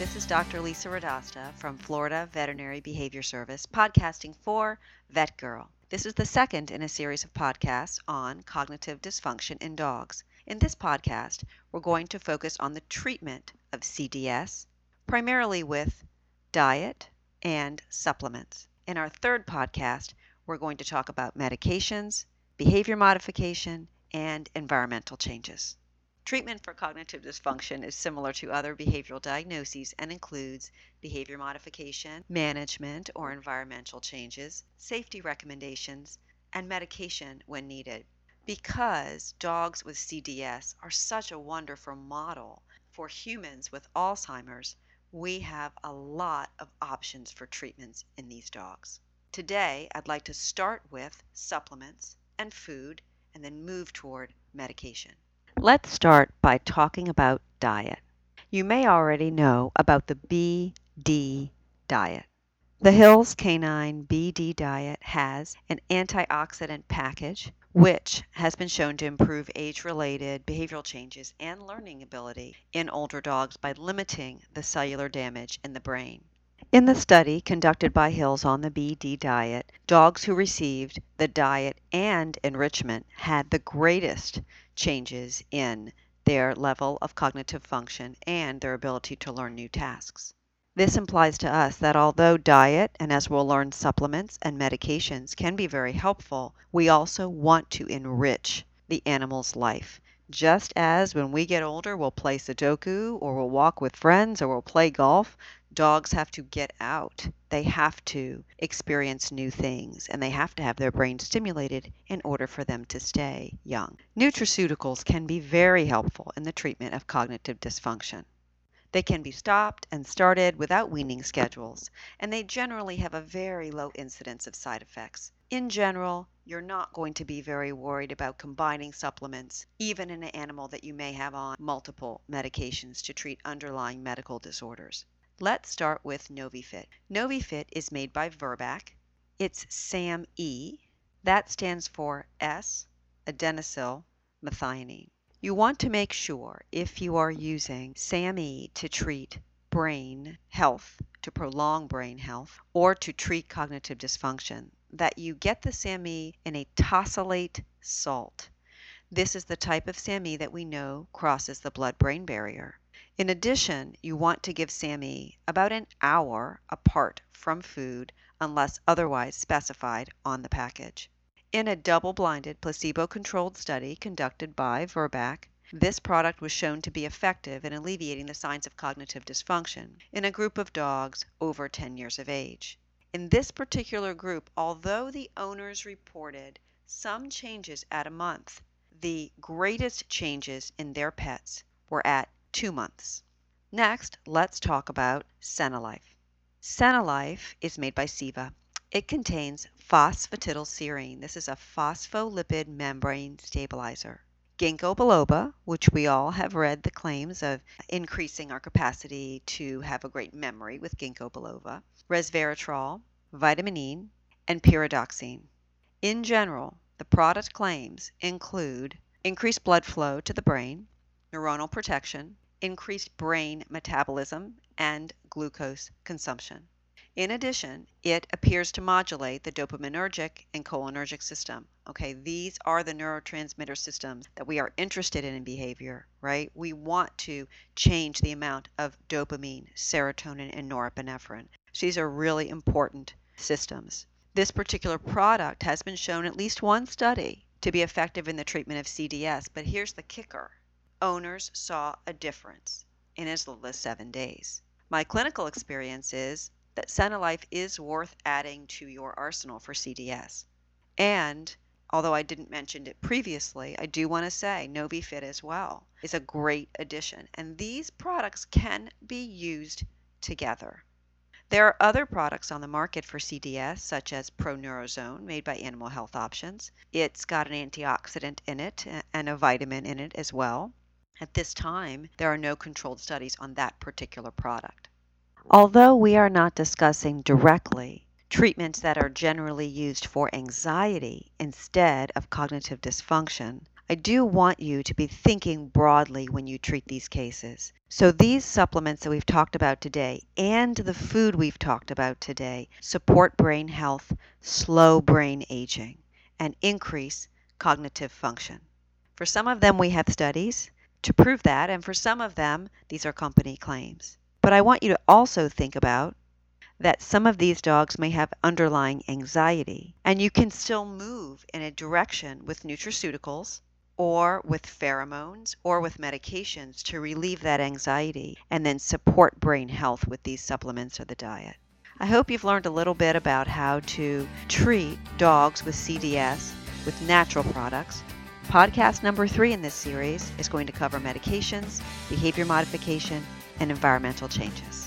This is Dr. Lisa Radosta from Florida Veterinary Behavior Service, podcasting for VETgirl. This is the second in a series of podcasts on cognitive dysfunction in dogs. In this podcast, we're going to focus on the treatment of CDS, primarily with diet and supplements. In our third podcast, we're going to talk about medications, behavior modification, and environmental changes. Treatment for cognitive dysfunction is similar to other behavioral diagnoses and includes behavior modification, management or environmental changes, safety recommendations, and medication when needed. Because dogs with CDS are such a wonderful model for humans with Alzheimer's, we have a lot of options for treatments in these dogs. Today, I'd like to start with supplements and food and then move toward medication. Let's start by talking about diet. You may already know about the BD diet. The mm-hmm. Hills Canine BD diet has an antioxidant package which has been shown to improve age related behavioral changes and learning ability in older dogs by limiting the cellular damage in the brain. In the study conducted by Hills on the BD diet, dogs who received the diet and enrichment had the greatest changes in their level of cognitive function and their ability to learn new tasks. This implies to us that although diet, and as we'll learn, supplements and medications can be very helpful, we also want to enrich the animal's life. Just as when we get older, we'll play Sudoku or we'll walk with friends or we'll play golf, dogs have to get out. They have to experience new things and they have to have their brain stimulated in order for them to stay young. Nutraceuticals can be very helpful in the treatment of cognitive dysfunction. They can be stopped and started without weaning schedules, and they generally have a very low incidence of side effects. In general, you're not going to be very worried about combining supplements, even in an animal that you may have on multiple medications to treat underlying medical disorders. Let's start with NoviFit. NoviFit is made by Virbac. It's SAMe. That stands for S adenosyl methionine. You want to make sure if you are using SAMe to treat brain health, to prolong brain health, or to treat cognitive dysfunction, that you get the SAMe in a tosylate salt. This is the type of SAMe that we know crosses the blood brain barrier. In addition, you want to give SAMe about an hour apart from food unless otherwise specified on the package. In a double blinded, placebo controlled study conducted by Virbac, this product was shown to be effective in alleviating the signs of cognitive dysfunction in a group of dogs over 10 years of age. In this particular group, although the owners reported some changes at a month, the greatest changes in their pets were at two months. Next, let's talk about Senilife. Senilife is made by Ceva. It contains phosphatidylserine. This is a phospholipid membrane stabilizer. Ginkgo biloba, which we all have read the claims of increasing our capacity to have a great memory with ginkgo biloba, resveratrol, vitamin E, and pyridoxine. In general, the product claims include increased blood flow to the brain, neuronal protection, increased brain metabolism, and glucose consumption. In addition, it appears to modulate the dopaminergic and cholinergic system. Okay, these are the neurotransmitter systems that we are interested in in behavior, right? We want to change the amount of dopamine, serotonin, and norepinephrine. So these are really important systems. This particular product has been shown at least one study to be effective in the treatment of CDS, but here's the kicker owners saw a difference in as little as seven days. My clinical experience is that Senilife is worth adding to your arsenal for CDS. And although I didn't mention it previously, I do want to say NoviFit as well is a great addition. And these products can be used together. There are other products on the market for CDS, such as Proneurozone, made by Animal Health Options. It's got an antioxidant in it and a vitamin in it as well. At this time, there are no controlled studies on that particular product. Although we are not discussing directly treatments that are generally used for anxiety instead of cognitive dysfunction, I do want you to be thinking broadly when you treat these cases. So, these supplements that we've talked about today and the food we've talked about today support brain health, slow brain aging, and increase cognitive function. For some of them, we have studies to prove that, and for some of them, these are company claims. But I want you to also think about that some of these dogs may have underlying anxiety, and you can still move in a direction with nutraceuticals or with pheromones or with medications to relieve that anxiety and then support brain health with these supplements or the diet. I hope you've learned a little bit about how to treat dogs with CDS with natural products. Podcast number three in this series is going to cover medications, behavior modification, and environmental changes.